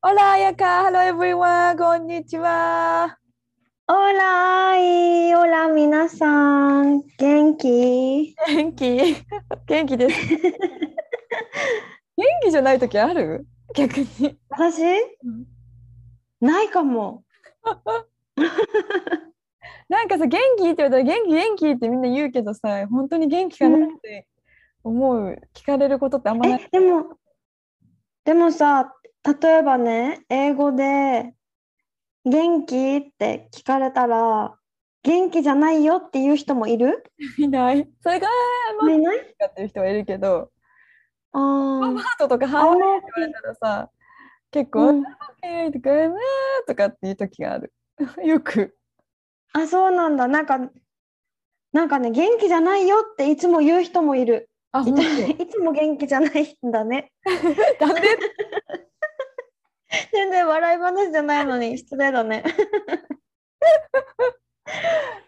Hola, 彩香 Hello, everyone! こんにちは Hola, ay, hola 皆さん元気元気元気です。元気じゃない時ある逆に。私ないかもなんかさ、元気って言われたら元気元気ってみんな言うけどさ、本当に元気かなって思う、聞かれることってあんまない。えでもでもさ例えばね英語で「元気?」って聞かれたら元気じゃないよっていう人もいる？いない。それが、まあ、いない？かっていう人はいるけど、あハー。ートとかハートって言われたらさ、結構、うんえーとか、とかっていう時がある。よく。あそうなんだ。なんかなんかね元気じゃないよっていつも言う人もいる。あ、いつも元気じゃないんだね。なんで 全然笑い話じゃないのに失礼だね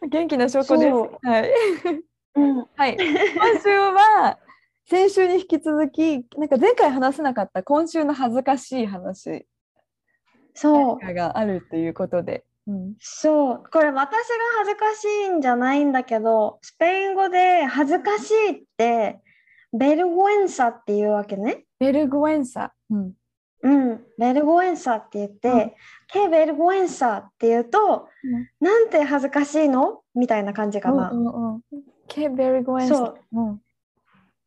元気な証拠です。はい。うんはい。今週は、先週に引き続き、なんか前回話せなかった今週の恥ずかしい話そうがあるということで。うん、そうこれ私が恥ずかしいんじゃないんだけどスペイン語で恥ずかしいってベルゴエンサっていうわけね。ベルグエンサ。うん。うん、ベルゴエンサって言って、うんケベルゴエンサって言うと、うんなんて恥ずかしいの？みたいな感じかな。うんうんうん。ケベルグエンサ。そううん。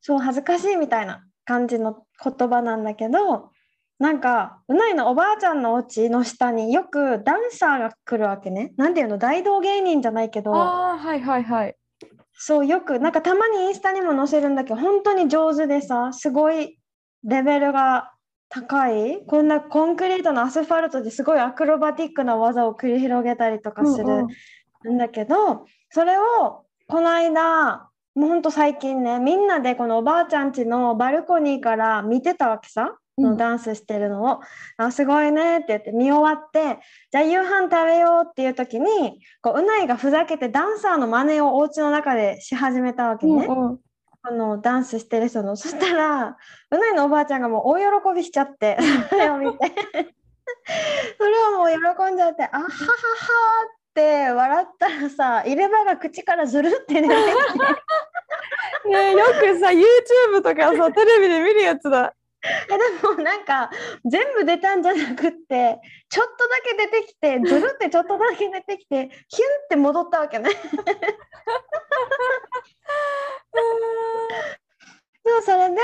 そう恥ずかしいみたいな感じの言葉なんだけどなんかうないのおばあちゃんのお家の下によくダンサーが来るわけね。なんていうの？大道芸人じゃないけどああ、はいはいはい。そうよくなんかたまにインスタにも載せるんだけど本当に上手でさすごいレベルが高い？こんなコンクリートのアスファルトですごいアクロバティックな技を繰り広げたりとかすうんるん。だけど、それをこの間もうほんと最近ねみんなでこのおばあちゃん家のバルコニーから見てたわけさ、うん。ダンスしてるのを「あすごいね」って言って見終わってじゃあ夕飯食べようっていう時にこううないがふざけてダンサーの真似をお家の中でし始めたわけね、うんうんあのダンスしてる人のそしたら うないのおばあちゃんがもう大喜びしちゃって それを見て それをもう喜んじゃって「あははは」って笑ったらさ入れ歯が口からずるって出てきてねえよくさ、YouTube とかさ、テレビで見るやつだ。えでもなんか全部出たんじゃなくってちょっとだけ出てきてずるってちょっとだけ出てきてヒュンって戻ったわけね。それで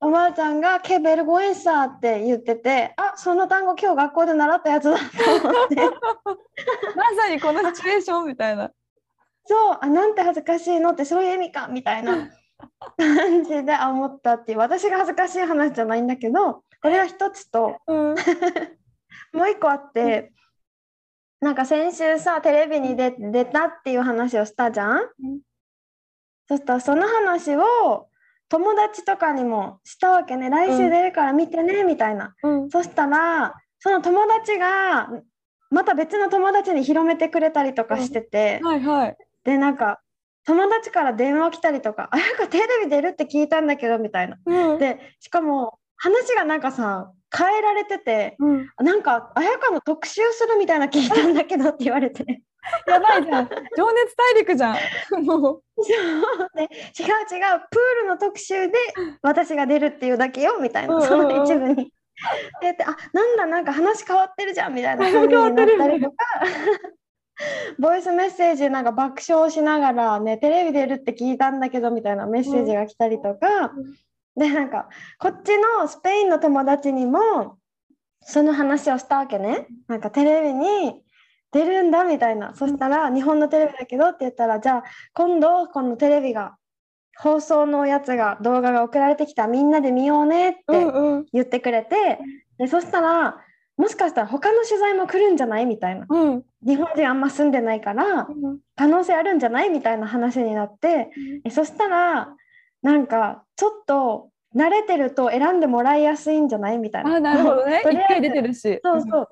おばあちゃんが「ケベルゴエンサー」って言っててあその単語今日学校で習ったやつだと思って まさにこのシチュエーションみたいな。そうあなんて恥ずかしいのってそういう意味かみたいな 感じであ思ったっていう私が恥ずかしい話じゃないんだけどこれは一つとうん。もう一個あって、なんか先週さテレビに出出たっていう話をしたじゃん、うんそしたらその話を友達とかにもしたわけね来週出るから見てねみたいな、うん。そしたらその友達がまた別の友達に広めてくれたりとかしてて、はいはい。でなんか友達から電話来たりとか「あやかテレビ出るって聞いたんだけど」みたいな。うん。でしかも話がなんかさ変えられててうん。なんか綾香の特集するみたいな聞いたんだけどって言われて やばいじゃん。情熱大陸じゃん。もう。そう。で違う違う。プールの特集で私が出るっていうだけよみたいうんうんうなん。その一部に。であなんだなんか話変わってるじゃんみたいな感じになったりとか。ボイスメッセージなんか爆笑しながらねテレビ出るって聞いたんだけどみたいなメッセージが来たりとか、うん。でなんかこっちのスペインの友達にもその話をしたわけね。なんかテレビに出るんだみたいな。そしたら日本のテレビだけどって言ったらじゃあ今度このテレビが放送のやつが動画が送られてきたみんなで見ようねってうんうん。言ってくれて、でそしたらもしかしたら他の取材も来るんじゃないみたいな。うん。日本人あんま住んでないから可能性あるんじゃないみたいな話になってえそしたらなんかちょっと慣れてると選んでもらいやすいんじゃないみたいな。あなるほどね。とりあえず出てるし。そうそう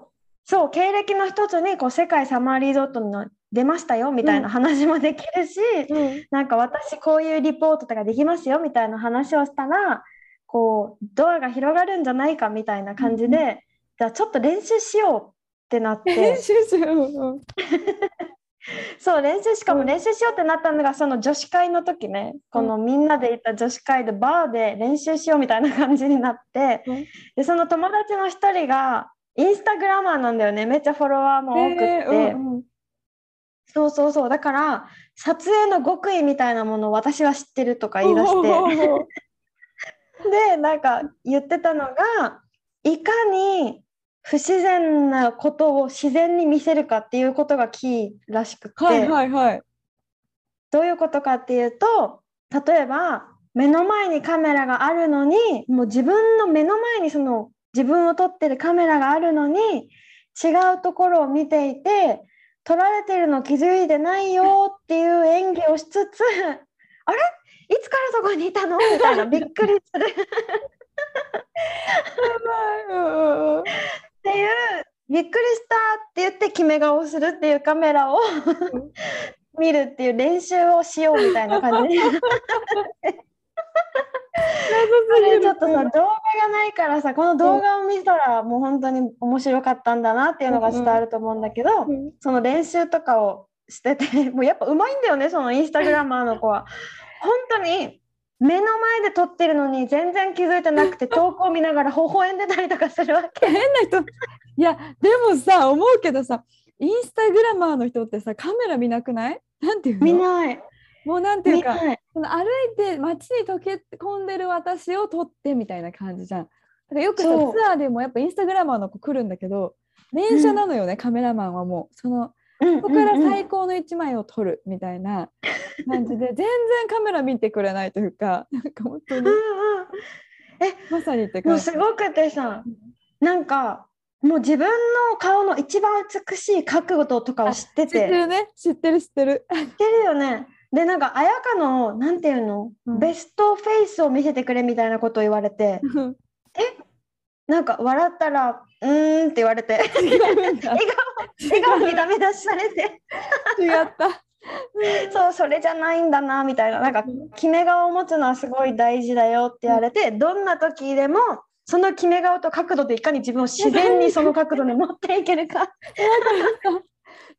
そう経歴の一つにこう世界サマーリゾートの出ましたよみたいな話もできるし、うん。なんか私こういうリポートとかできますよみたいな話をしたらこうドアが広がるんじゃないかみたいな感じで、じゃあちょっと練習しようってなって。練習しよう。うん そう練習しかうん。も練習しようってなったのがその女子会の時ね、このみんなで行った女子会でバーで練習しようみたいな感じになって、うん。でその友達の一人がインスタグラマーなんだよね。めっちゃフォロワーも多くって。へーうんうん。そうそうそう。だから撮影の極意みたいなものを私は知ってるとか言い出して。でなんか言ってたのがいかに不自然なことを自然に見せるかっていうことがキーらしくて、はいはいはい。どういうことかっていうと例えば目の前にカメラがあるのにもう自分の目の前にその自分を撮ってるカメラがあるのに違うところを見ていて撮られてるの気づいてないよっていう演技をしつつ あれ？いつからそこにいたの？みたいなびっくりする。っていうびっくりしたって言って決め顔をするっていうカメラを 見るっていう練習をしようみたいな感じ れちょっとさ動画がないからさこの動画を見たらもう本当に面白かったんだなっていうのが伝わると思うんだけど、うん。その練習とかをしててもうやっぱうまいんだよねそのインスタグラマーの子は。本当に目の前で撮ってるのに全然気づいてなくて 投稿見ながら微笑んでたりとかするわけ。変な人。いやでもさ思うけどさインスタグラマーの人ってさカメラ見なくない？なんていうの？見ないもうなんていうか。その歩いて街に溶け込んでる私を撮ってみたいな感じじゃん。だからよくさツアーでもやっぱインスタグラマーの子来るんだけど連写なのよね、カメラマンはもうそのうんそこからうんうん最高の一枚を撮るみたいな感じで 全然カメラ見てくれないというかなんか本当にうんうんまさにっても感じ。うすごくてさなんかもう自分の顔の一番美しい角度とかを知って知っててるね知ってる知ってる。知ってるよね。でなんか綾香のなんていうの、うん。ベストフェイスを見せてくれみたいなことを言われてなんか笑ったら「うーん」って言われて違うんだ。笑笑顔にダメ出しされて。違った。そうそれじゃないんだなみたいな。なんか決め顔を持つのはすごい大事だよって言われてどんな時でもその決め顔と角度でいかに自分を自然にその角度に持っていけるか。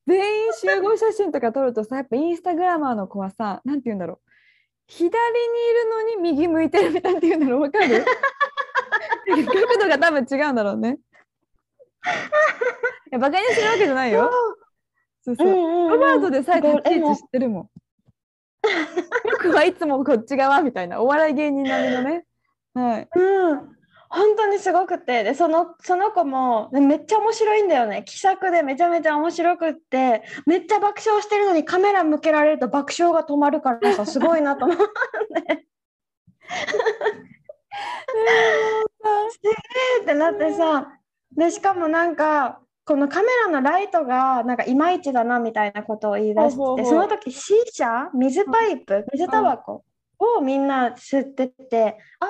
全員集合写真とか撮るとさやっぱインスタグラマーの子はさなんて言うんだろう左にいるのに右向いてるみたいなって言うんだろうわかる？角度が多分違うんだろうね。いやバカにしてるわけじゃないよ。そうそう。ロバートでさえ立ち位置知ってるもん。僕はいつもこっち側みたいなお笑い芸人並みのね。はい。うん、本当にすごくてでそのその子もでめっちゃ面白いんだよね。気さくでめちゃめちゃ面白くってめっちゃ爆笑してるのにカメラ向けられると爆笑が止まるからさすごいなと思って すげえってなってさでしかもなんかこのカメラのライトがなんかいまいちだなみたいなことを言い出してその時 C 社水パイプ？水タバコ？をみんな吸っててあ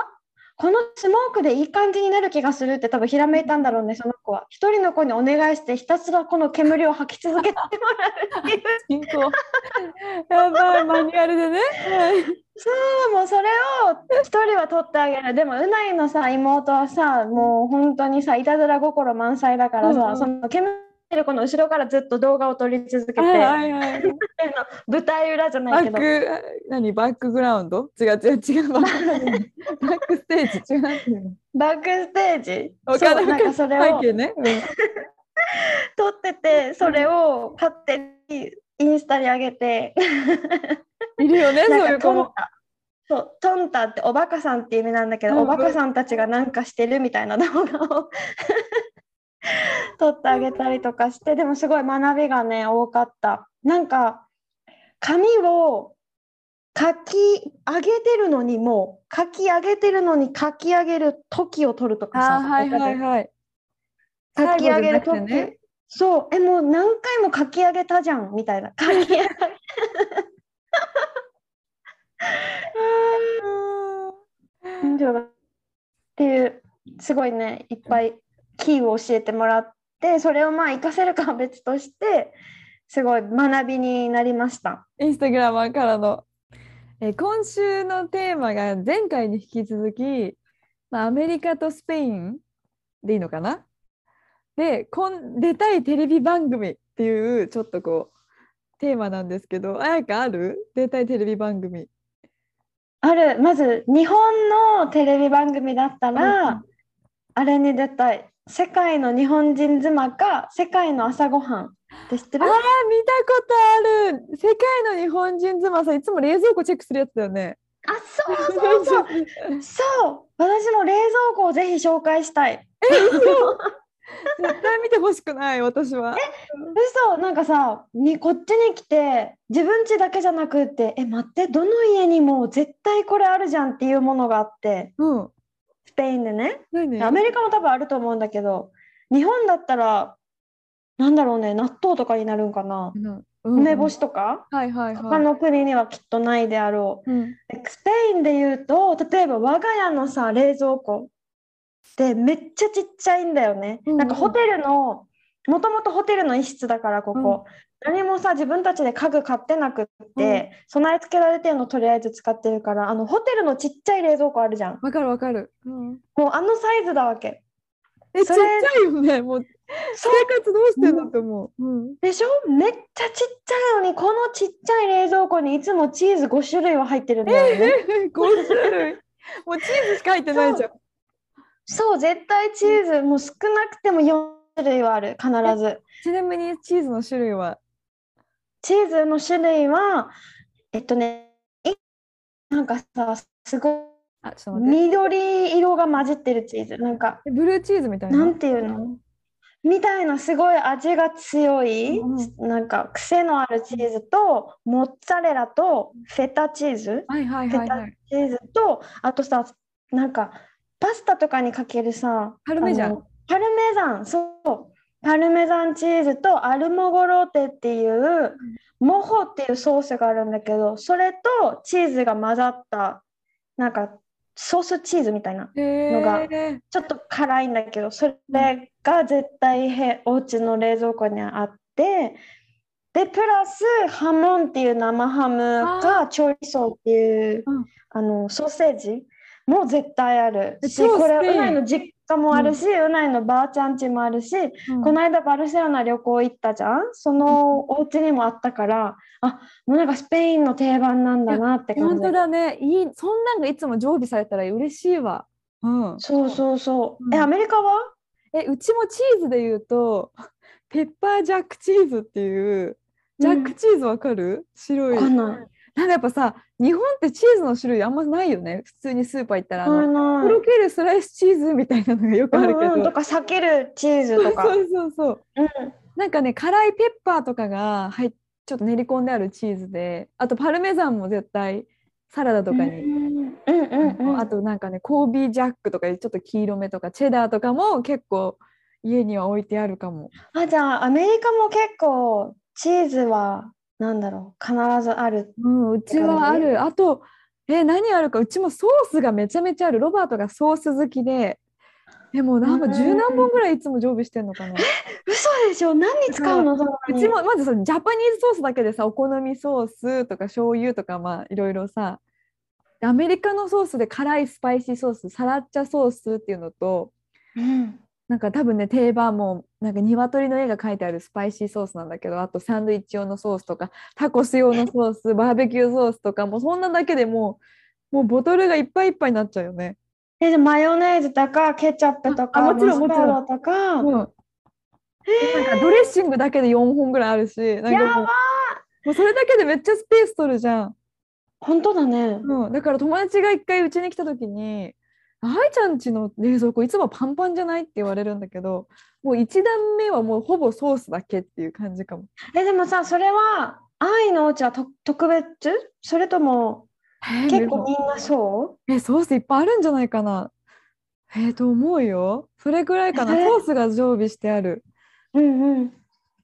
このスモークでいい感じになる気がするって多分ひらめいたんだろうねその子は一人の子にお願いしてひたすらこの煙を吐き続けてもらうっていう。やばいマニュアルでね。はいそうもうそれを一人は取ってあげるでもうないのさ妹はさもう本当にさいたずら心満載だからさ、うんうんその煙る子の後ろからずっと動画を撮り続けて、はいはいはい。舞台裏じゃないけど。ク何？バックグラウンド？違う違う違う。バックステージ違う。バックステージ？そうなんかそれをね。うん。撮っててそれを勝手にインスタに上げて。いるよね そうないう子も。タ。そうトンタっておバカさんって意味なんだけど、うんうん。おバカさんたちがなんかしてるみたいな動画を撮ってあげたりとかしてでもすごい学びがね多かった。なんか髪を書き上げてるのにもう書き上げてるのに書き上げる時を取るとかさ、はいはいはい。書き上げる時、ね。そう。えもう何回も書き上げたじゃんみたいな。書き上げ っていうすごいねいっぱいキーを教えてもらってそれをまあ活かせるかは別としてすごい学びになりました。インスタグラマーからの。えー今週のテーマが前回に引き続き、まあ、アメリカとスペインでいいのかな？でこん出たいテレビ番組っていうちょっとこうテーマなんですけど、あやかある？出たいテレビ番組。あるまず日本のテレビ番組だったら、うんあれに出たい世界の日本人妻か世界の朝ごはんって知ってる？ああ、見たことある。世界の日本人妻さん、いつも冷蔵庫チェックするやつだよね。あそうそうそう そう私も冷蔵庫をぜひ紹介したい絶対見てほしくない、私は。嘘なんかさにこっちに来て自分家だけじゃなくってえ待ってどの家にも絶対これあるじゃんっていうものがあってうん。スペインでね。何アメリカも多分あると思うんだけど日本だったらなんだろうね納豆とかになるんかな。うん。梅干しとか、はいはい他はい。の国にはきっとないであろう。うん。でスペインで言うと例えば我が家のさ冷蔵庫ってめっちゃちっちゃいんだよね、うんうん。なんかホテルのもともとホテルの一室だからここ、何もさ自分たちで家具買ってなくって、備え付けられてるのとりあえず使ってるからあのホテルのちっちゃい冷蔵庫あるじゃんわかるわかる。うん、もうあのサイズだわけえ、ちっちゃいよね。もう生活どうしてんだって思う。うん、でしょ？めっちゃちっちゃいのにこのちっちゃい冷蔵庫にいつもチーズ5種類は入ってるんだよね。5種類。もうチーズしか入ってないじゃん。そう絶対チーズもう少なくても4種類はある必ず。ちなみにチーズの種類は？チーズの種類はえっとねいなんかさすごい緑色が混じってるチーズなんかえ。ブルーチーズみたいな？なんていうの？みたいなすごい味が強い、うなんか癖のあるチーズとモッツァレラとフェタチーズ？はいはいはいはい。チーズとあとさなんかパスタとかにかけるさパルメジャン？パルメザンそうパルメザンチーズとアルモゴローテっていうモホっていうソースがあるんだけどそれとチーズが混ざったなんかソースチーズみたいなへのがえ。ちょっと辛いんだけどそれが絶対へお家の冷蔵庫にあってでプラスハモンっていう生ハムかチョリソーっていううん。あのソーセージも絶対ある。しこれうないの実家もあるし、うないのばあちゃん家もあるし、うん。この間バルセロナ旅行行ったじゃん？そのお家にもあったからあもうなんかスペインの定番なんだなって感本じ当だね。いい。そんなんがいつも常備されたら嬉しいわ。うん。そうそうそう、うん。えアメリカは？え、うちもチーズで言うと、ペッパージャックチーズっていう、ジャックチーズわかる、白い。なんかやっぱさ、日本ってチーズの種類あんまないよね？普通にスーパー行ったら、とろけるスライスチーズみたいなのがよくあるけど。うんうん、とか避けるチーズとか。そうそうそう。うんなんかね、辛いペッパーとかが入っちょっと練り込んであるチーズで、あとパルメザンも絶対サラダとかに。あとなんかね、コービージャックとかちょっと黄色めとか、チェダーとかも結構家には置いてあるかも。あじゃあアメリカも結構チーズはなんだろう必ずある。うん、うちはある。あと、え、何あるか、うちもソースがめちゃめちゃある。ロバートがソース好きで、でもなんかうん十何本ぐらいいつも常備してんのかな。嘘でしょ？何に使うのうちもまずそのジャパニーズソースだけでさ、お好みソースとか醤油とかまあいろいろさ、アメリカのソースで辛いスパイシーソース、サラッチャソースっていうのと、うんなんか多分ね定番もなんか鶏の絵が描いてあるスパイシーソースなんだけどあとサンドイッチ用のソースとかタコス用のソースバーベキューソースとかもうそんなだけでもうもうボトルがいっぱいいっぱいになっちゃうよね。えじゃあマヨネーズとかケチャップとかあもちろんマスタードとか。うん、なんかドレッシングだけで4本ぐらいあるしなんかもうやばもうそれだけでめっちゃスペース取るじゃん。本当だね。うん、だから友達が一回うちに来た時に「愛ちゃんちの冷蔵庫いつもパンパンじゃない?」って言われるんだけどもう1段目はもうほぼソースだけっていう感じかも。えでもさそれは愛のお家はと特別？それともえー結構みんなそえ、ソースいっぱいあるんじゃないかな。えー、と思うよ。それぐらいかな。えーソースが常備してある。ううんうん。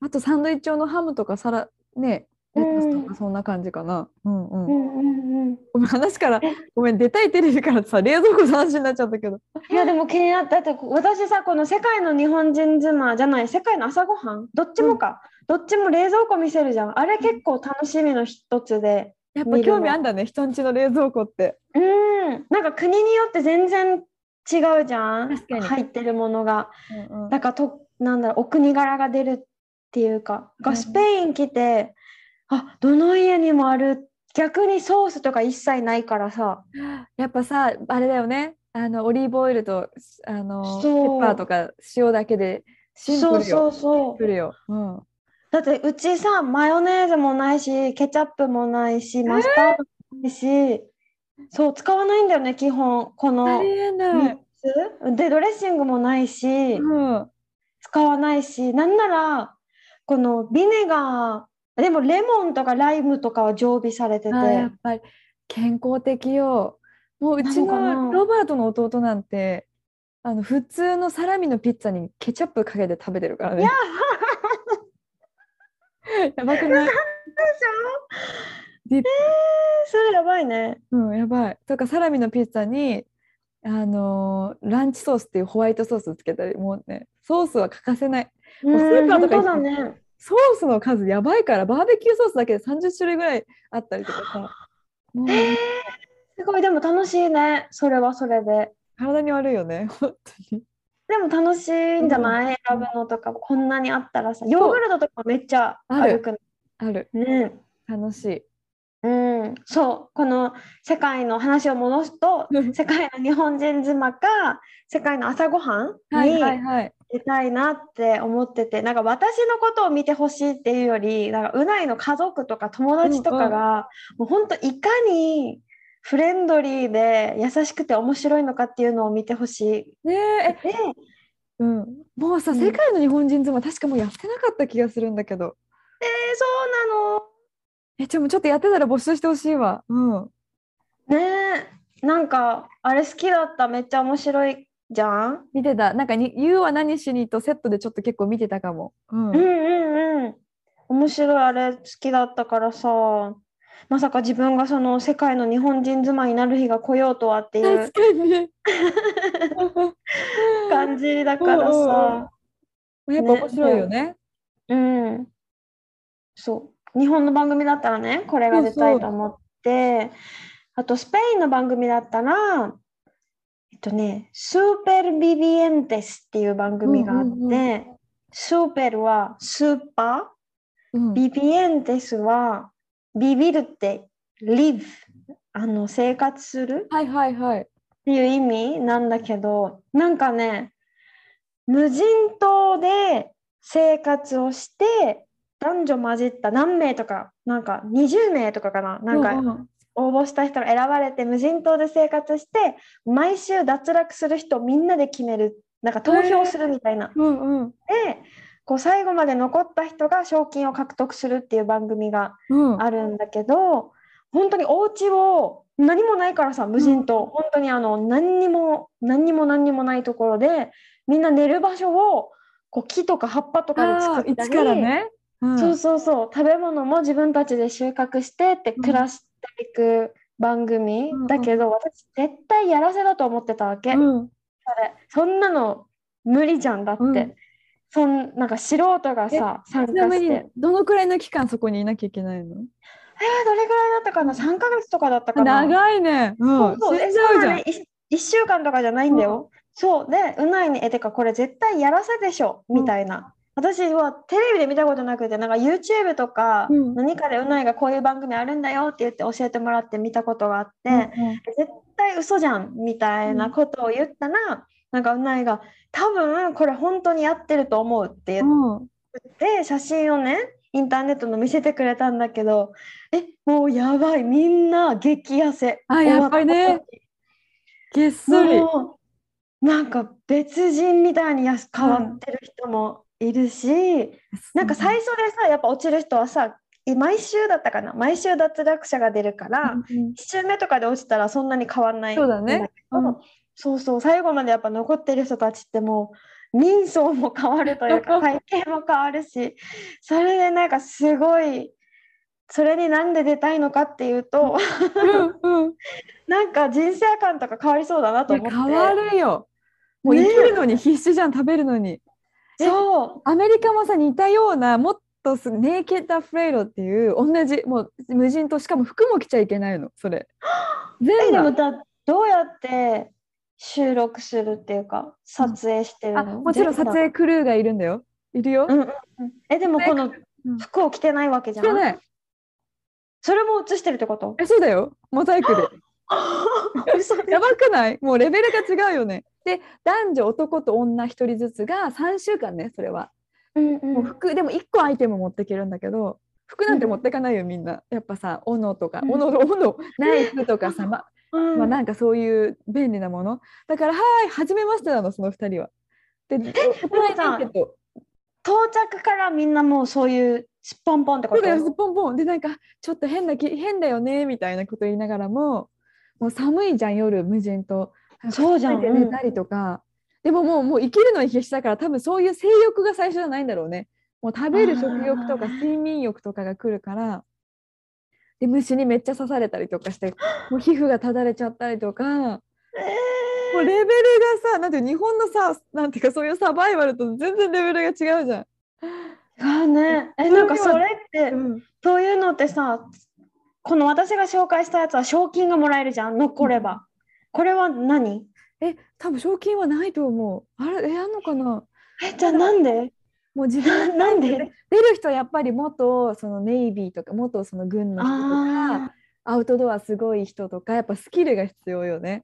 あとサンドイッチ用のハムとかサラ、ね、レタスとうんかそんな感じかな。うんうん。うんうんうん。ごめん、話からえ、ごめん、出たいテレビからさ、冷蔵庫の話になっちゃったけど。いやでも気になった。だって私さこの世界の日本人妻じゃない世界の朝ごはん？どっちもか、どっちも冷蔵庫見せるじゃん。あれ結構楽しみの一つでやっぱ興味あんだね、人んちの冷蔵庫って。うん。なんか国によって全然違うじゃん。入ってるものが。うんうん。だからとなんだろうお国柄が出るっていうか。がうん。スペイン来て、あどの家にもある逆にソースとか一切ないからさやっぱさ、あれだよね。あのオリーブオイルとあのペそうッパーとか塩だけでシンプルよ。そうそうシそうよ。うん。だってうちさマヨネーズもないしケチャップもないしマスタードもないし、そう使わないんだよね基本こあのりえな3い。つでドレッシングもないしうん。使わないしなんならこのビネガーでもレモンとかライムとかは常備されててやっぱり健康的よ。もううちなのロバートの弟なんてあの普通のサラミのピッツァにケチャップかけて食べてるからね。やばくない？ディップそれやばいねうん、やばい。とかサラミのピッツァにあのーランチソースっていうホワイトソースつけたりもうねソースは欠かせない。うんスーパーとか行ってだねソースの数やばいからバーベキューソースだけで30種類ぐらいあったりとかさ。もうえーすごい。でも楽しいね。それはそれで。体に悪いよね、本当に。でも楽しいんじゃない、選ぶのとか。こんなにあったらさ。ヨーグルトとかめっちゃある。歩くある。ね。楽しい。うん、そうこの世界の話を戻すと世界の日本人妻か世界の朝ごはんはいに。出たいなって思っててなんか私のことを見てほしいっていうよりなんかうないの家族とか友達とかが、もう本当いかにフレンドリーで優しくて面白いのかっていうのを見てほしい。ねえうん。もうさ、うん世界の日本人妻、確かもうやってなかった気がするんだけど。えーそうなのえ、ちょ、もうちょっとやってたら募集してほしいわ。うん。ねえなんかあれ好きだっためっちゃ面白いじゃん？見てた。なんかに、You は何しにとセットでちょっと結構見てたかも。うん。うんうんうん面白いあれ好きだったからさまさか自分がその世界の日本人妻になる日が来ようとはっていう確かに。感じだからさやっぱ面白いよね。うんそう日本の番組だったらねこれが出たいと思ってあとスペインの番組だったらえっとねスーペルビビエンテスっていう番組があって、うんうんうんスーペルはスーパーうん。ビビエンテスはビビるって live あの生活するはいはいはい。っていう意味なんだけどなんかね無人島で生活をして男女混じった何名とかなんか20名とかかななんかうんうん応募した人が選ばれて無人島で生活して毎週脱落する人をみんなで決めるなんか投票するみたいな。うんうん。でこう最後まで残った人が賞金を獲得するっていう番組がうん。あるんだけど本当にお家を何もないからさ無人島、本当にあの何にも何にも何にもないところでみんな寝る場所をこう木とか葉っぱとかで作ったりね。うん。そうそうそう。食べ物も自分たちで収穫してってうん。暮らしていく番組、うんうん。だけど私絶対やらせだと思ってたわけ、そうん。れそんなの無理じゃんだって、うん。そんなんか素人がさ参加して、どのくらいの期間そこにいなきゃいけないの？えー、どれぐらいだったかな？3ヶ月とかだったかな。長いね。うん。そうそう。死んじゃうじゃん。1週間とかじゃないんだよ。そう。でうないにえてかこれ絶対やらせでしょうんみたいな。私はテレビで見たことなくてなんか YouTube とかうん。何かでうないがこういう番組あるんだよって言って教えてもらって見たことがあって、うんうん。絶対嘘じゃんみたいなことを言ったら、なんかうないが多分これ本当にやってると思うって言っうん。て写真をねインターネットの見せてくれたんだけどえもうやばいみんな激痩せあやっぱりね。げっそり。もうなんか別人みたいに変わってる人もいるし、なんか最初でさやっぱ落ちる人はさ毎週だったかな？毎週脱落者が出るから、うん1週目とかで落ちたらそんなに変わんないそうだね。うん。そうそう最後までやっぱ残ってる人たちってもう人相も変わるというか 体型も変わるしそれでなんかすごいそれになんで出たいのかっていうとうんうん。なんか人生観とか変わりそうだなと思って。変わるよ。もう生きるのに必死じゃん、食べるのに。そうアメリカもさ似たようなもっとすネイケッド・アフレイドっていう同じもう無人島しかも服も着ちゃいけないのそれ。え全部でもだどうやって収録するっていうか撮影してるあの、もちろん撮影クルーがいるんだよ。いるよ。うんうんうんえでもこのうん服を着てないわけじゃない。それも映してるってこと？えそうだよ。モザイクで。やばくない？もうレベルが違うよね。で男女男と女1人ずつが3週間ねそれは。うんうん。もう服でも1個アイテム持っていけるんだけど服なんて持ってかないよみんな。やっぱさ斧とかうん。斧斧ナイフとかさ、ま。うん。まあ、なんかそういう便利なもの。だから「はい初めまして」なのその2人は。で到着からみんなもうそういうすっぽんぽんってこと？そうだよすっぽんぽん。でなんかちょっと変なき変だよねみたいなこと言いながらももう寒いじゃん夜無人島。そうじゃんで寝たりとか、でももうもう生きるのに必死だから多分そういう性欲が最初じゃないんだろうね。もう食べる食欲とか睡眠欲とかが来るから。で虫にめっちゃ刺されたりとかしてもう皮膚がただれちゃったりとか。もうレベルがさなんていう日本のさなんていうかそういうサバイバルと全然レベルが違うじゃん。がね。えなんかそれってうん。そういうのってさこの私が紹介したやつは賞金がもらえるじゃん。残れば。これは何？え多分賞金はないと思う。あれえあんのかな？えじゃあなんで？もう自分 なんで？出る人はやっぱり元そのネイビーとか元その軍の人とかあアウトドアすごい人とかやっぱスキルが必要よね。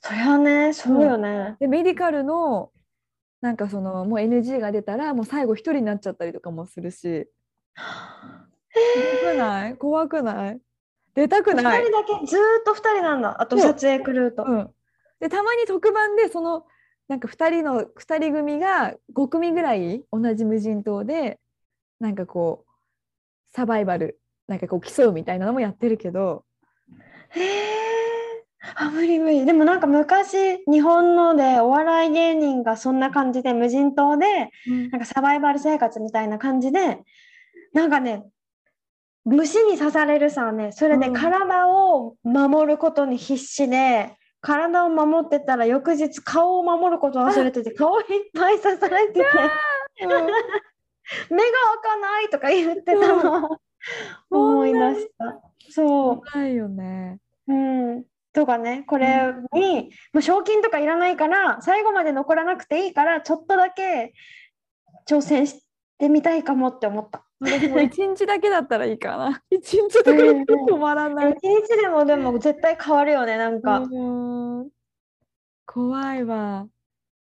そりゃねそうよね。でメディカルのなんかそのもう NG が出たらもう最後一人になっちゃったりとかもするし怖くない？怖くない？出たく2ない。人、だけずーっと2人なんだ。あと撮影クルーとう。ん、でたまに特番でそのなんか2人の2人組が5組ぐらい同じ無人島でなんかこうサバイバルなんかこう競うみたいなのもやってるけど。へえあ無理無理。でもなんか昔日本のでお笑い芸人がそんな感じで無人島でなんかサバイバル生活みたいな感じでなんかね虫に刺されるさねそれでうん。体を守ることに必死で、体を守ってたら翌日顔を守ることを忘れてて顔いっぱい刺されてて。うん。目が開かないとか言ってたの。思い出した。そないよね。ううん。とかねこれに、もう賞金とかいらないから最後まで残らなくていいからちょっとだけ挑戦してみたいかもって思った。私も 一日だけだったらいいかな。一日止まらない。一日でもでも絶対変わるよねなんか。うん怖いわ。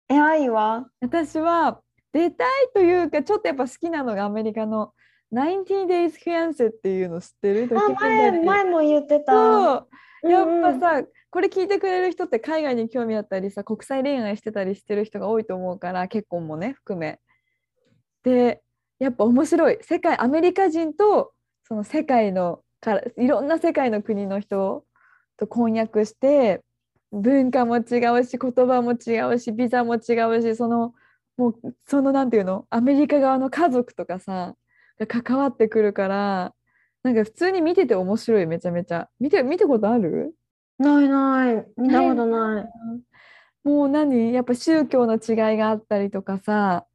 え愛は？私は出たいというかちょっとやっぱ好きなのがアメリカの90 Days Fiancé っていうの知ってる？あ前前も言ってた。そうやっうんうんぱさ、これ聞いてくれる人って海外に興味あったりさ国際恋愛してたりしてる人が多いと思うから結婚もね含めでやっぱ面白い。世界アメリカ人とその世界のからいろんな世界の国の人と婚約して文化も違うし言葉も違うしビザも違うしそのもうそのなんていうの？アメリカ側の家族とかさが関わってくるからなんか普通に見てて面白いめちゃめちゃ。見て見たことある？ないない。見たことない。もう何？やっぱ宗教の違いがあったりとかさ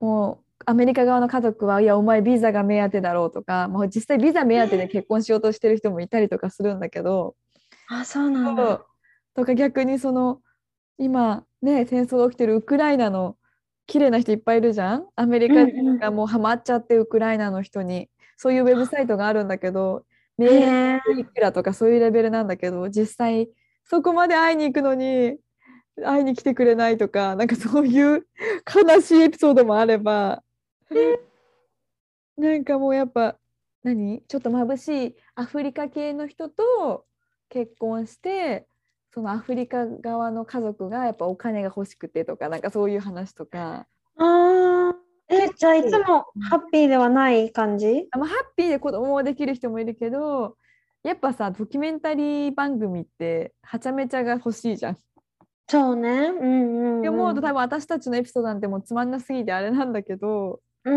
もうアメリカ側の家族はいやお前ビザが目当てだろうとかもう実際ビザ目当てで結婚しようとしてる人もいたりとかするんだけど、あそうなんだ。とか逆にその今ね戦争が起きてるウクライナの綺麗な人いっぱいいるじゃん？アメリカ人がもうハマっちゃってウクライナの人にそういうウェブサイトがあるんだけどへメえいくらとかそういうレベルなんだけど実際そこまで会いに行くのに会いに来てくれないとかなんかそういう悲しいエピソードもあれば なんかもうやっぱ何？ちょっと眩しいアフリカ系の人と結婚してそのアフリカ側の家族がやっぱお金が欲しくてとかなんかそういう話とかあーえ結じゃあいつもハッピーではない感じ？まあ、ハッピーで子供ができる人もいるけどやっぱさドキュメンタリー番組ってはちゃめちゃが欲しいじゃん。っそうね。うんうん、うん。て思うと多分私たちのエピソードなんてもうつまんなすぎてあれなんだけどうー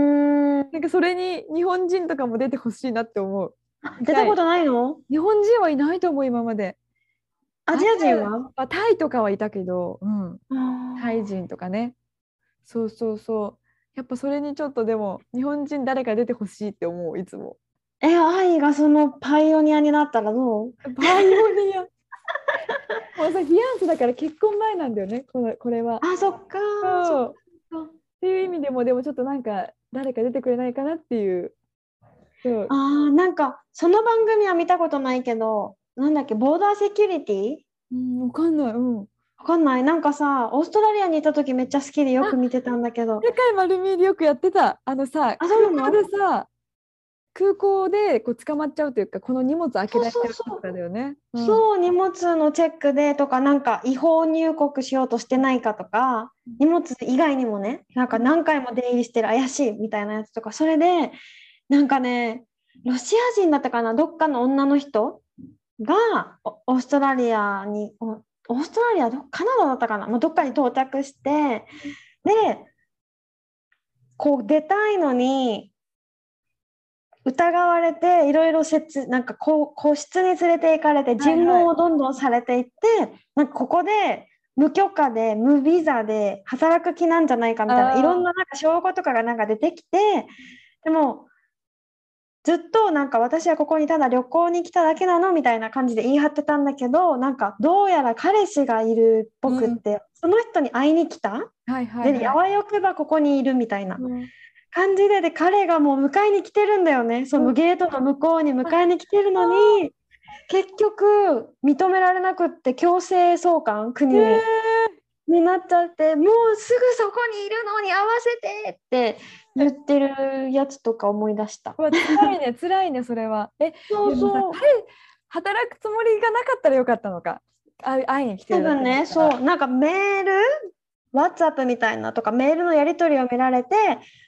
ん。なんかそれに日本人とかも出てほしいなって思う。出たことないの？日本人はいないと思う今まで。アジア人は？あタイとかはいたけど、うん、タイ人とかね。そうそうそう。やっぱそれにちょっとでも日本人誰か出てほしいって思ういつも。え、愛がそのパイオニアになったらどう？バイオニア。もうさ、フィアンセだから結婚前なんだよね、これこれは。あ、そっか。そうっていう意味でも、でもちょっとなんか誰か出てくれないかなっていう。そうあーなんかその番組は見たことないけど、なんだっけ、ボーダーセキュリティうん、わかんない。うん。わかんない。なんかさ、オーストラリアにいた時めっちゃ好きでよく見てたんだけど。世界丸見えでよくやってた。あのさ、あそうなの？でさ、空港でこう捕まっちゃうというか、この荷物開けられちゃうとかだよね。うん。そう、荷物のチェックでとか、なんか違法入国しようとしてないかとか、荷物以外にもね、なんか何回も出入りしてる怪しいみたいなやつとか、それで、なんかね、ロシア人だったかな、どっかの女の人がおオーストラリアに、おオーストラリアど、カナダだったかな、まあ、どっかに到着して、で、こう出たいのに、疑われていろいろ説なんかこう個室に連れて行かれてはい尋問をどんどんされていって、なんかここで無許可で無ビザで働く気なんじゃないかみたいないろんななんか証拠とかがなんか出てきてでもずっとなんか私はここにただ旅行に来ただけなのみたいな感じで言い張ってたんだけどなんかどうやら彼氏がいるっぽくって、その人に会いに来た、はいはい、であはい。わよくばここにいるみたいな。うん感じでで彼がもう迎えに来てるんだよねそのゲートの向こうに迎えに来てるのに結局認められなくって強制送還国に,、えになっちゃってもうすぐそこにいるのに合わせてって言ってるやつとか思い出した。辛いね、辛いね、それは。え、そうそう彼働くつもりがなかったらよかったのか。あ会いに来て多るだけ分ねそうなんかメール WhatsApp みたいなとかメールのやり取りを見られて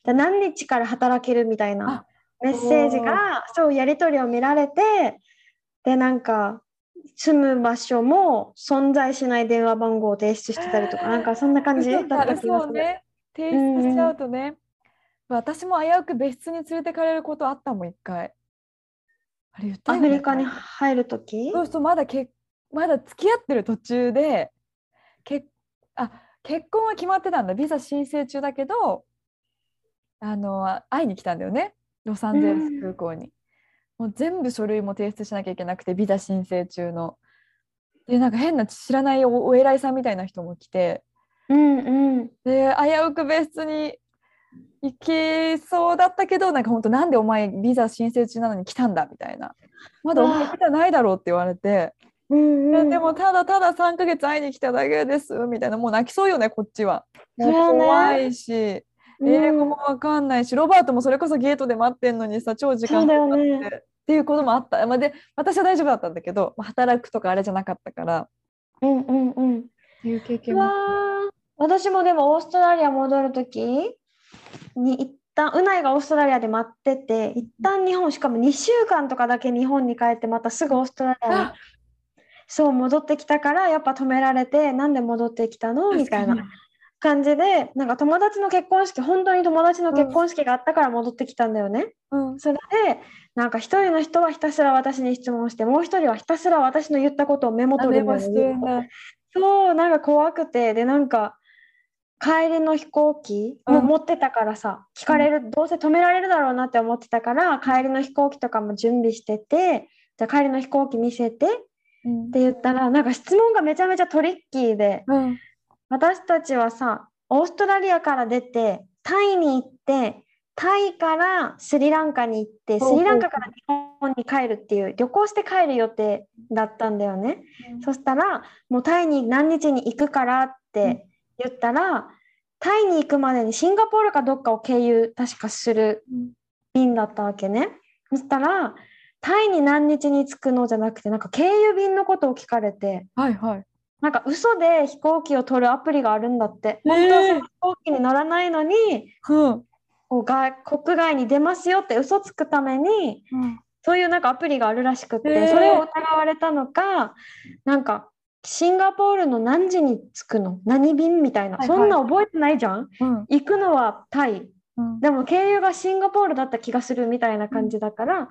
で何日から働けるみたいなメッセージがそうやり取りを見られてでなんか住む場所も存在しない電話番号を提出してたりとかなんかそんな感じだった気がする。そうね。提出しちゃうとね。私も危うく別室に連れてかれることあったもん、一回。あれ言ったアメリカに入るときそうそう、まだけまだ付き合ってる途中で、けあ結婚は決まってたんだ。ビザ申請中だけど、あの会いに来たんだよね。ロサンゼルス空港に。もう全部書類も提出しなきゃいけなくて、ビザ申請中の。で、なんか変な知らないおお偉いさんみたいな人も来て、うんうんで、危うく別室に行きそうだったけど、なんか本当、なんでお前ビザ申請中なのに来たんだみたいな。まだお前ビザないだろうって言われて、うんうん。ででもただただ3ヶ月会いに来ただけですみたいな、もう泣きそうよね、こっちは。怖いし、英語もわかんないし、ロバートもそれこそゲートで待ってんのにさ、超時間かかって。ね。っていうこともあった。まあ、で、私は大丈夫だったんだけど、まあ働くとかあれじゃなかったから、っうんうんうん。ていう経う験も。私もでもオーストラリア戻るときに一旦うないがオーストラリアで待ってて一旦日本しかも2週間とかだけ日本に帰ってまたすぐオーストラリアにあそう戻ってきたからやっぱ止められてなんで戻ってきたの？みたいな。感じでなんか友達の結婚式本当に友達の結婚式があったから戻ってきたんだよね。うん、それでなんか一人の人はひたすら私に質問してもう一人はひたすら私の言ったことをメモあ取るようにメモして。そうなんか怖くてでなんか帰りの飛行機もうん。持ってたからさ、聞かれるどうせ止められるだろうなって思ってたから帰りの飛行機とかも準備しててじゃあ帰りの飛行機見せてってうん言ったらなんか質問がめちゃめちゃトリッキーでうん。私たちはさオーストラリアから出てタイに行ってタイからスリランカに行ってスリランカから日本に帰るっていう旅行して帰る予定だったんだよね。そしたらもうタイに何日に行くからって言ったら、タイに行くまでにシンガポールかどっかを経由確かするうん。便だったわけね。そしたらタイに何日に着くのじゃなくてなんか経由便のことを聞かれてはいはい。なんか嘘で飛行機を取るアプリがあるんだって。本当はその飛行機に乗らないのにうん、こう外国外に出ますよって嘘つくためにそういうなんかアプリがあるらしくって、へー。それを疑われたのかなんかシンガポールの何時に着くの？何便みたいな、はいはい。そんな覚えてないじゃん？うん。行くのはタイ。うん。でも経由がシンガポールだった気がするみたいな感じだから、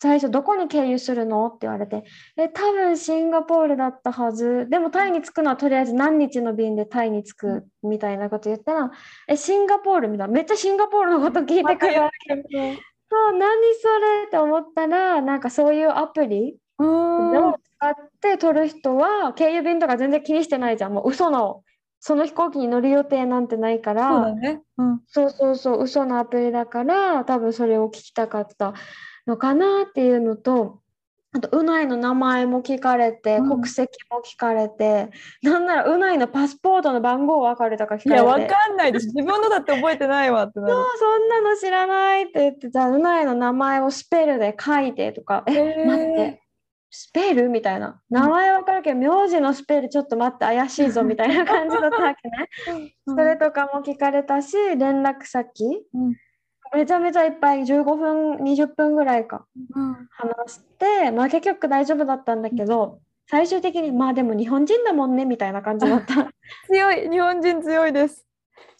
最初どこに経由するの？って言われてえ多分シンガポールだったはず。でもタイに着くのはとりあえず何日の便でタイに着くみたいなこと言ったらえシンガポールみたいな。めっちゃシンガポールのこと聞いてくるわけ。そう何それって思ったらなんかそういうアプリうん。を使って取る人は経由便とか全然気にしてないじゃん。もう嘘のその飛行機に乗る予定なんてないから。そうだね。うん。そうそうそう、嘘のアプリだから、多分それを聞きたかったのかなっていうのと、あと、うないの名前も聞かれて、うん国籍も聞かれて、なんならうないのパスポートの番号分かるとか聞いや、わかれて、かんないです。自分のだって覚えてないわってなる。そうそんなの知らないって言って、じゃあ、うないの名前をスペルで書いてとか、え、待って。スペルみたいな。名前わかるけど、名字のスペルちょっと待って、怪しいぞみたいな感じだったわけね。うんそれとかも聞かれたし、連絡先、うんめちゃめちゃいっぱい15分、20分ぐらいかうん。話して、まあ結局大丈夫だったんだけど、最終的にまあでも日本人だもんねみたいな感じだった。強い、日本人強いです。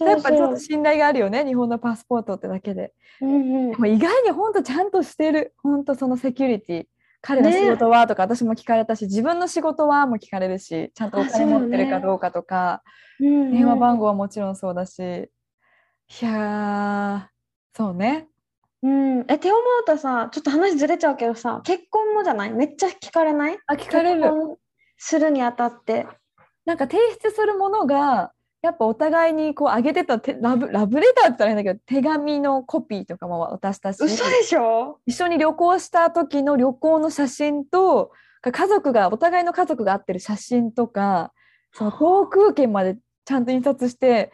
やっぱちょっと信頼があるよね、日本のパスポートってだけで。うんうん。でも意外に本当ちゃんとしてる、本当そのセキュリティ。彼の仕事はとか私も聞かれたし、自分の仕事はも聞かれるし、ちゃんとおあ金持ってるかねどうかとか、うんうん。電話番号はもちろんそうだし、いやー、そうね。うん、え、って思うとさ、ちょっと話ずれちゃうけどさ、結婚もじゃない？めっちゃ聞かれない？あ、聞かれる。するにあたって。なんか提出するものが、やっぱお互いにこう上げてたてラブラブレターって言ったら変だけど、手紙のコピーとかも渡したし、嘘でしょ？一緒に旅行した時の旅行の写真と、家族が、お互いの家族が合ってる写真とか、その航空券までちゃんと印刷して、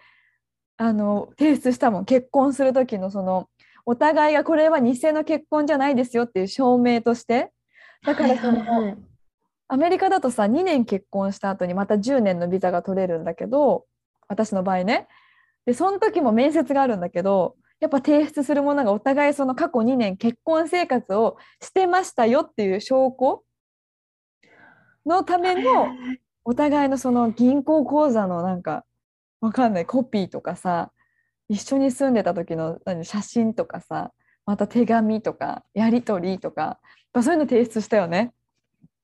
あの、提出したもん。結婚する時のその、お互いがこれは偽の結婚じゃないですよっていう証明として。だからその、はいはいはいアメリカだとさ2年結婚した後にまた10年のビザが取れるんだけど私の場合ねでその時も面接があるんだけどやっぱ提出するものがお互いその過去2年結婚生活をしてましたよっていう証拠のためのお互いのその銀行口座のなんかわかんないコピーとかさ一緒に住んでた時の何写真とかさまた手紙とかやり取りとかそういうの提出したよね。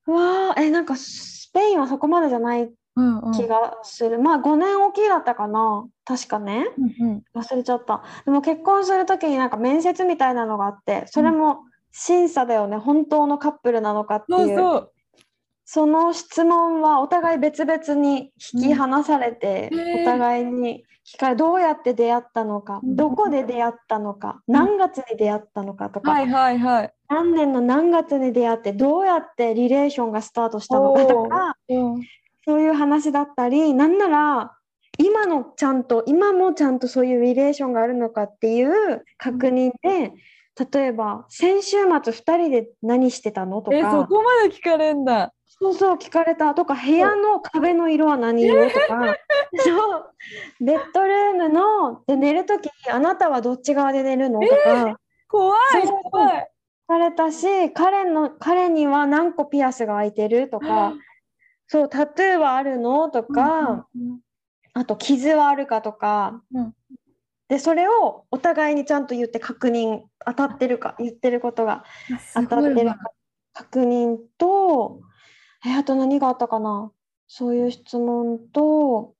うわーえ、なんかスペインはそこまでじゃないうんうん気がする。まあ5年おきだったかな。確かね。うんうん忘れちゃった。でも結婚するときになんか面接みたいなのがあって、それも審査だよね。本当のカップルなのかっていう。その質問はお互い別々に引き離されて、お互いに聞かれどうやって出会ったのか、うん。どこで出会ったのか、うん何月に出会ったのかとか、はいはいはい。何年の何月に出会ってどうやってリレーションがスタートしたのかとかうん。そういう話だったりなんなら今のちゃんと今もちゃんとそういうリレーションがあるのかっていう確認で例えば先週末2人で何してたのとえ、そかこまで聞かれんだ。そうそう聞かれた。とか部屋の壁の色は何色？とか。そう。ベッドルームので寝るときにあなたはどっち側で寝るの？とか。怖い怖い。聞かれたし彼の彼には何個ピアスが開いてる？とか。そうタトゥーはあるの？とか、うんあと傷はあるか？とか。うん。でそれをお互いにちゃんと言って確認当たってるか言ってることが当たってるか確認とえあと何があったかな？そういう質問と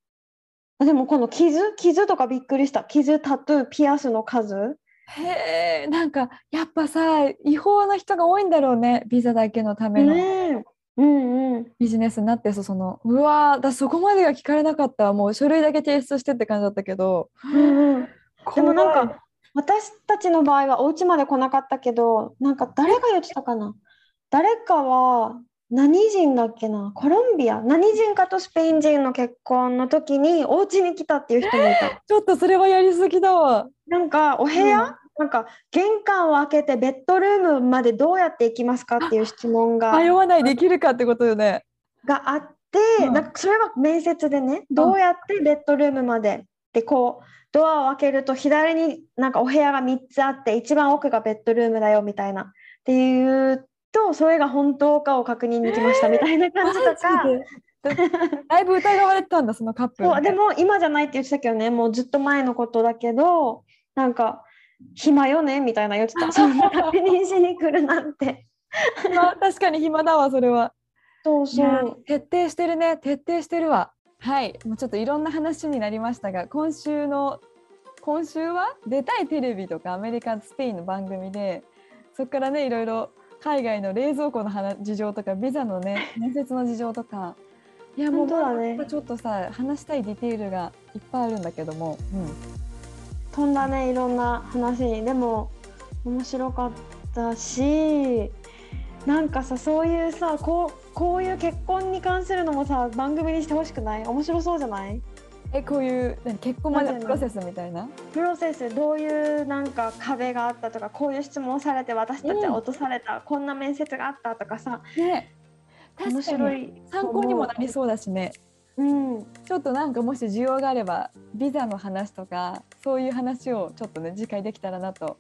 あでもこの傷？傷とかびっくりした。傷タトゥーピアスの数？へえ、なんかやっぱさ、違法な人が多いんだろうね。ビザだけのためのねうんうん。ビジネスになってその、うわーだそこまでが聞かれなかった。わ。もう書類だけ提出してって感じだったけど。うんうん。でもなんか私たちの場合はお家まで来なかったけどなんか誰が言ってたかな？誰かは何人だっけな？コロンビア？何人かとスペイン人の結婚の時にお家に来たっていう人もいた。ちょっとそれはやりすぎだわ。なんかお部屋、なんか玄関を開けてベッドルームまでどうやって行きますかっていう質問が迷わないできるかってことよね。があって、うん。なんかそれは面接でねどうやってベッドルームまでってこうドアを開けると左になんかお部屋が3つあって一番奥がベッドルームだよみたいなっていうとそれが本当かを確認に来ましたみたいな感じとか。だいぶ疑われてたんだそのカップルそうでも今じゃないって言ってたけどねもうずっと前のことだけどなんか暇よねみたいな言ってた。そんな確認しに来るなんて。まあ、確かに暇だわそれは。そうそう。徹底してるね。徹底してるわ。はい。もうちょっといろんな話になりましたが今週の今週は？出たいテレビとかアメリカスペインの番組でそこからねいろいろ海外の冷蔵庫の話事情とかビザのね 面接の事情とか。いやもうだね。ちょっとさ話したいディテールがいっぱいあるんだけども、飛んだねいろんな話。にでも面白かったしなんかさそういうさこうこういう結婚に関するのもさ番組にしてほしくない？面白そうじゃない？えこういう何結婚までのプロセスみたいな？プロセスどういうなんか壁があったとかこういう質問をされて私たちは落とされた、こんな面接があったとかさ。ね。面確かに。白い参考にもなりそうだしね。うん。ちょっとなんかもし需要があればビザの話とかそういう話をちょっとね次回できたらなと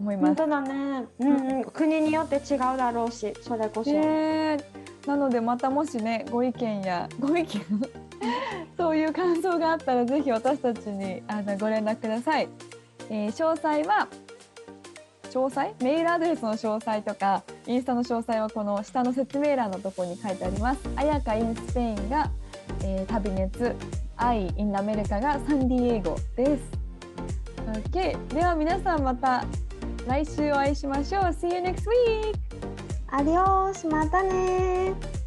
思います。本当だね、うんうん、国によって違うだろうしそれこそ、ねなのでまたもしねご意見やご意見 そういう感想があったらぜひ私たちにあのご連絡ください。えー詳細は詳細？メールアドレスの詳細とかインスタの詳細はこの下の説明欄のところに書いてあります。あやかインスペインが、えー旅熱、アイインアメリカがサンディエゴです。OK では皆さんまた来週お会いしましょう。See you next week! アディオースまたね